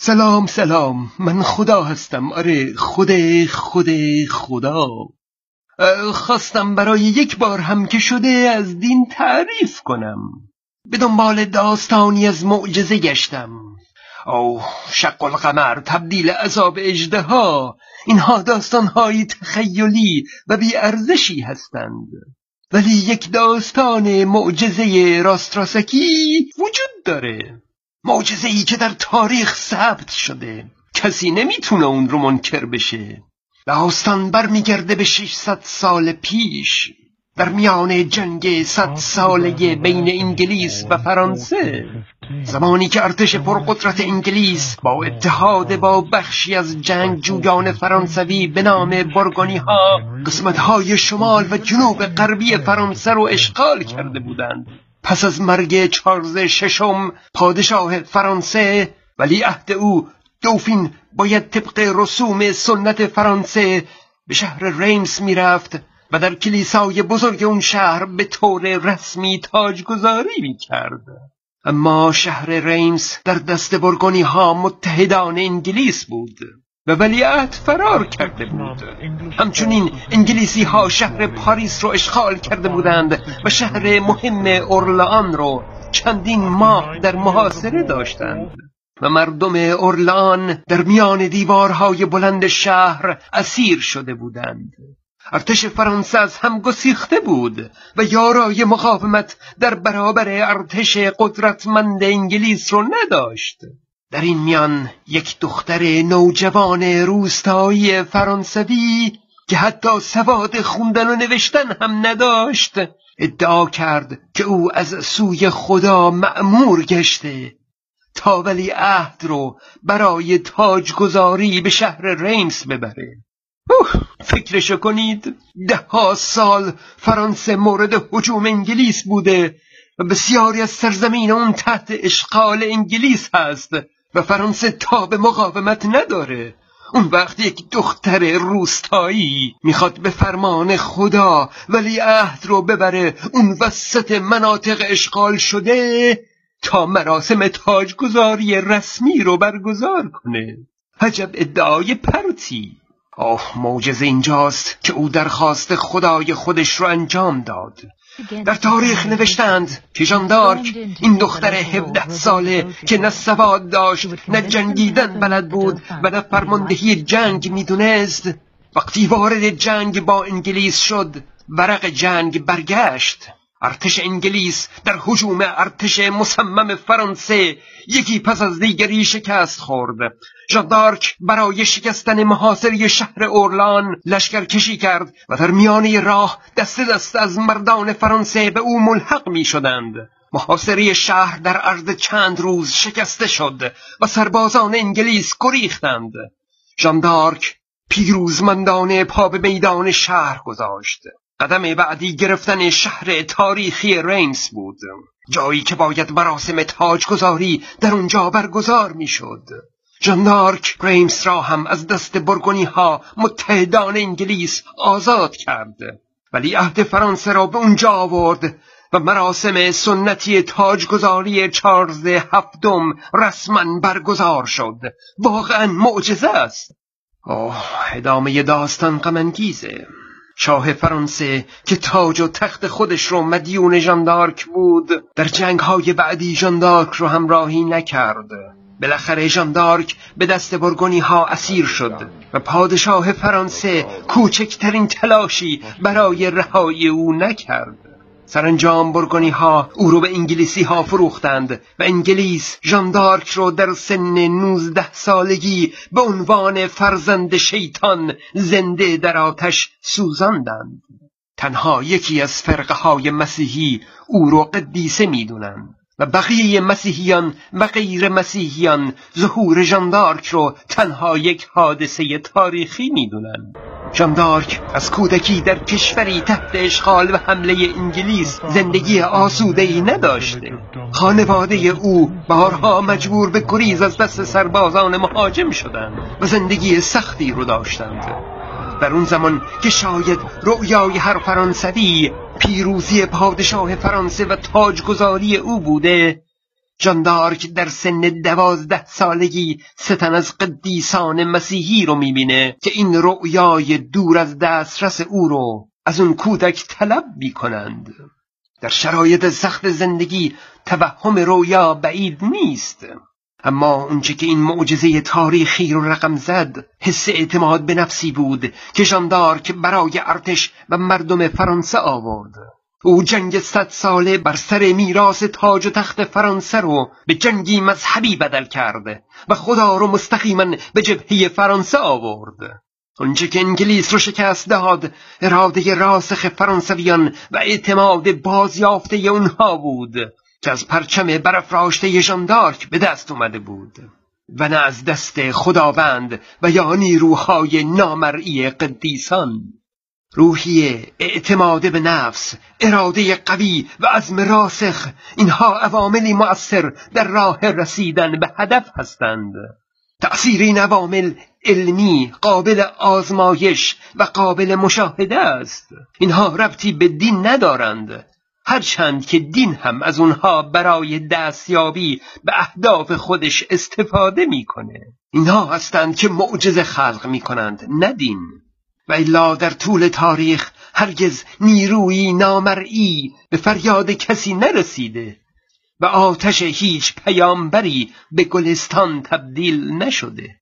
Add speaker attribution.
Speaker 1: سلام سلام من خدا هستم. آره خود خود خدا. خواستم برای یک بار هم که شده از دین تعریف کنم. به دنبال داستانی از معجزه گشتم. او شق القمر تبدیل عذاب اجده اینها داستانهایی تخیلی و بیارزشی هستند. ولی یک داستان معجزه راستراسکی وجود داره. معجزه ای که در تاریخ ثبت شده. کسی نمی‌تونه اون رو منکر بشه. داستان برمیگرده به 600 سال پیش. در میان جنگ صد ساله بین انگلیس و فرانسه. زمانی که ارتش پرقدرت انگلیس با اتحاد با بخشی از جنگ جویان فرانسوی به نام برگونی ها قسمت های شمال و جنوب غربی فرانسه رو اشغال کرده بودند. پس از مرگ چارلز ششم پادشاه فرانسه ولی عهد او دوفین باید طبق رسوم سنت فرانسه به شهر ریمس می‌رفت و در کلیسای بزرگ اون شهر به طور رسمی تاجگذاری می کرد. اما شهر ریمس در دست برگونی ها متحدان انگلیس بود و ولیعت فرار کرده بود. همچنین انگلیسی ها شهر پاریس رو اشغال کرده بودند و شهر مهم اورلان رو چندین ماه در محاصره داشتند. و مردم اورلان در میان دیوارهای بلند شهر اسیر شده بودند. ارتش فرانسه از هم گسیخته بود و یارای مقاومت در برابر ارتش قدرتمند انگلیس رو نداشت. در این میان یک دختر نوجوان روستایی فرانسوی که حتی سواد خوندن و نوشتن هم نداشت ادعا کرد که او از سوی خدا مأمور گشته. تا ولی عهد رو برای تاجگذاری به شهر ریمس ببره. اوه فکرشو کنید ده ها سال فرانسه مورد حجوم انگلیس بوده و بسیاری از سرزمین اون تحت اشغال انگلیس هست. و فرانسه تا به مقاومت نداره. اون وقت یک دختر روستایی می‌خواد به فرمان خدا ولی عهد رو ببره اون وسط مناطق اشغال شده تا مراسم تاجگذاری رسمی رو برگزار کنه. عجب ادعای پرتی. آه موجز اینجاست که او درخواست خدای خودش رو انجام داد. در تاریخ نوشتند که ژاندارک این دختر هفده ساله که نه سواد داشت نه جنگیدن بلد بود و نه فرماندهی جنگ می‌دونست. وقتی وارد جنگ با انگلیس شد ورق جنگ برگشت. ارتش انگلیس در حجوم ارتش مصمم فرانسه یکی پس از دیگری شکست خورد. ژاندارک برای شکستن محاصره شهر اورلان لشکر کشی کرد و در میانه راه دست دست از مردان فرانسه به او ملحق می شدند محاصره شهر در عرض چند روز شکسته شد و سربازان انگلیس گریختند. ژاندارک پیروزمندانه پا به میدان شهر گذاشت. قدم بعدی گرفتن شهر تاریخی ریمس بود. جایی که باید مراسم تاجگذاری در اونجا برگزار می‌شد. جاندارک ریمس را هم از دست برگونی ها متحدان انگلیس آزاد کرد. ولی عهد فرانسه را به اونجا آورد و مراسم سنتی تاجگذاری چارلز هفتم رسما برگزار شد. واقعا معجزه است. اوه ادامه داستان غمانگیزه. شاه فرانسه که تاج و تخت خودش رو مدیون ژاندارک بود در جنگ های بعدی ژاندارک رو همراهی نکرد. بالاخره ژاندارک به دست برگونی ها اسیر شد و پادشاه فرانسه کوچکترین تلاشی برای رهایی او نکرد. سرانجام برگونی ها او رو به انگلیسی ها فروختند و انگلیس ژاندارک رو در سن نوزده سالگی به عنوان فرزند شیطان زنده در آتش سوزاندند. تنها یکی از فرقه های مسیحی او رو قدیسه می‌دونند و بقیه مسیحیان و غیر مسیحیان ظهور ژاندارک رو تنها یک حادثه تاریخی می‌دونند ژاندارک از کودکی در کشوری تحت اشغال و حمله انگلیس زندگی آسوده ای نداشته. خانواده او بارها مجبور به گریز از دست سربازان مهاجم شدند و زندگی سختی رو داشتند. در اون زمان که شاید رؤیای هر فرانسوی پیروزی پادشاه فرانسه و تاجگذاری او بوده جاندارک در سن دوازده سالگی ستن از قدیسان مسیحی رو می‌بینه که این رؤیای دور از دسترس او رو از اون کودک طلب می‌کنند. در شرایط سخت زندگی توهم رویا بعید نیست. اما اونچه که این معجزه تاریخی رو رقم زد حس اعتماد به نفسی بود که که برای ارتش و مردم فرانسه آورد. او جنگ صد ساله بر سر میراث تاج و تخت فرانسه رو به جنگی مذهبی بدل کرده و خدا رو مستقیما به جبهه فرانسه آورد. اونچه که انگلیس رو شکست داد اراده راسخ فرانسویان و اعتماد بازیافته اونها بود که از پرچم برافراشته ژاندارک به دست اومده بود. و نه از دست خداوند و یا نیروهای نامرئی قدیسان. روحیه اعتماد به نفس اراده قوی و عزم راسخ اینها عواملی مؤثر در راه رسیدن به هدف هستند. تأثیر این عوامل علمی قابل آزمایش و قابل مشاهده است. اینها ربطی به دین ندارند. هرچند که دین هم از اونها برای دستیابی به اهداف خودش استفاده می‌کنه. اینها هستند که معجزه خلق می‌کنند نه دین. و الا در طول تاریخ هرگز نیروی نامرئی به فریاد کسی نرسیده و آتش هیچ پیامبری به گلستان تبدیل نشده.